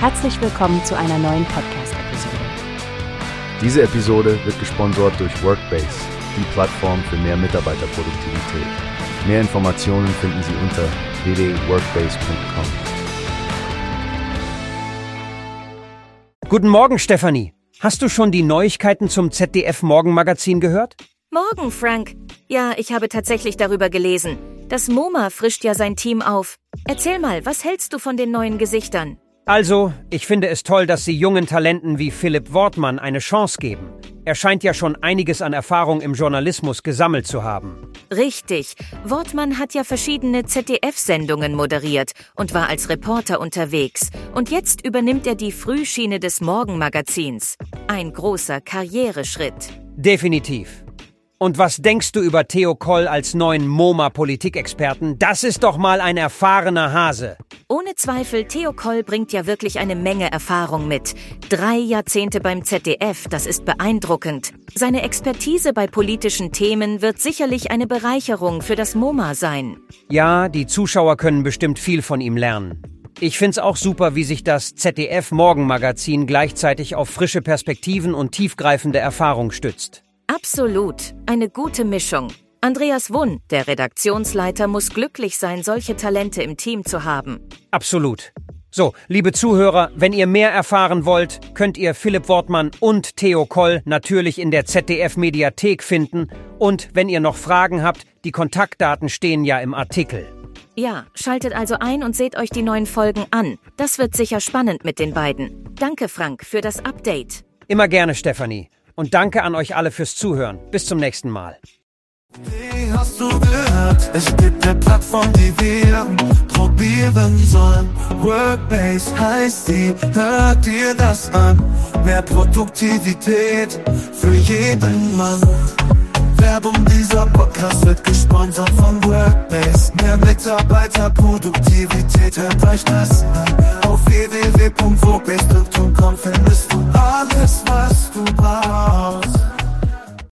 Herzlich willkommen zu einer neuen Podcast-Episode. Diese Episode wird gesponsert durch Workbase, die Plattform für mehr Mitarbeiterproduktivität. Mehr Informationen finden Sie unter www.workbase.com. Guten Morgen, Stefanie. Hast du schon die Neuigkeiten zum ZDF Morgenmagazin gehört? Morgen, Frank. Ja, ich habe tatsächlich darüber gelesen. Das MoMA frischt ja sein Team auf. Erzähl mal, was hältst du von den neuen Gesichtern? Also, ich finde es toll, dass Sie jungen Talenten wie Philipp Wortmann eine Chance geben. Er scheint ja schon einiges an Erfahrung im Journalismus gesammelt zu haben. Richtig. Wortmann hat ja verschiedene ZDF-Sendungen moderiert und war als Reporter unterwegs. Und jetzt übernimmt er die Frühschiene des Morgenmagazins. Ein großer Karriereschritt. Definitiv. Und was denkst du über Theo Koll als neuen MoMA-Politikexperten? Das ist doch mal ein erfahrener Hase. Ohne Zweifel, Theo Koll bringt ja wirklich eine Menge Erfahrung mit. Drei Jahrzehnte beim ZDF, das ist beeindruckend. Seine Expertise bei politischen Themen wird sicherlich eine Bereicherung für das MoMA sein. Ja, die Zuschauer können bestimmt viel von ihm lernen. Ich find's auch super, wie sich das ZDF Morgenmagazin gleichzeitig auf frische Perspektiven und tiefgreifende Erfahrung stützt. Absolut. Eine gute Mischung. Andreas Wunn, der Redaktionsleiter, muss glücklich sein, solche Talente im Team zu haben. Absolut. So, liebe Zuhörer, wenn ihr mehr erfahren wollt, könnt ihr Philipp Wortmann und Theo Koll natürlich in der ZDF Mediathek finden. Und wenn ihr noch Fragen habt, die Kontaktdaten stehen ja im Artikel. Ja, schaltet also ein und seht euch die neuen Folgen an. Das wird sicher spannend mit den beiden. Danke, Frank, für das Update. Immer gerne, Stefanie. Und danke an euch alle fürs Zuhören. Bis zum nächsten Mal. Wie hast du gehört? Es gibt eine Plattform, die wir probieren sollen. Workbase heißt die, hört dir das an. Mehr Produktivität für jeden Mann. Werbung dieser Podcast wird gesponsert von Workbase. Mehr Mitarbeiterproduktivität, hört euch das an. Auf www.workbase.com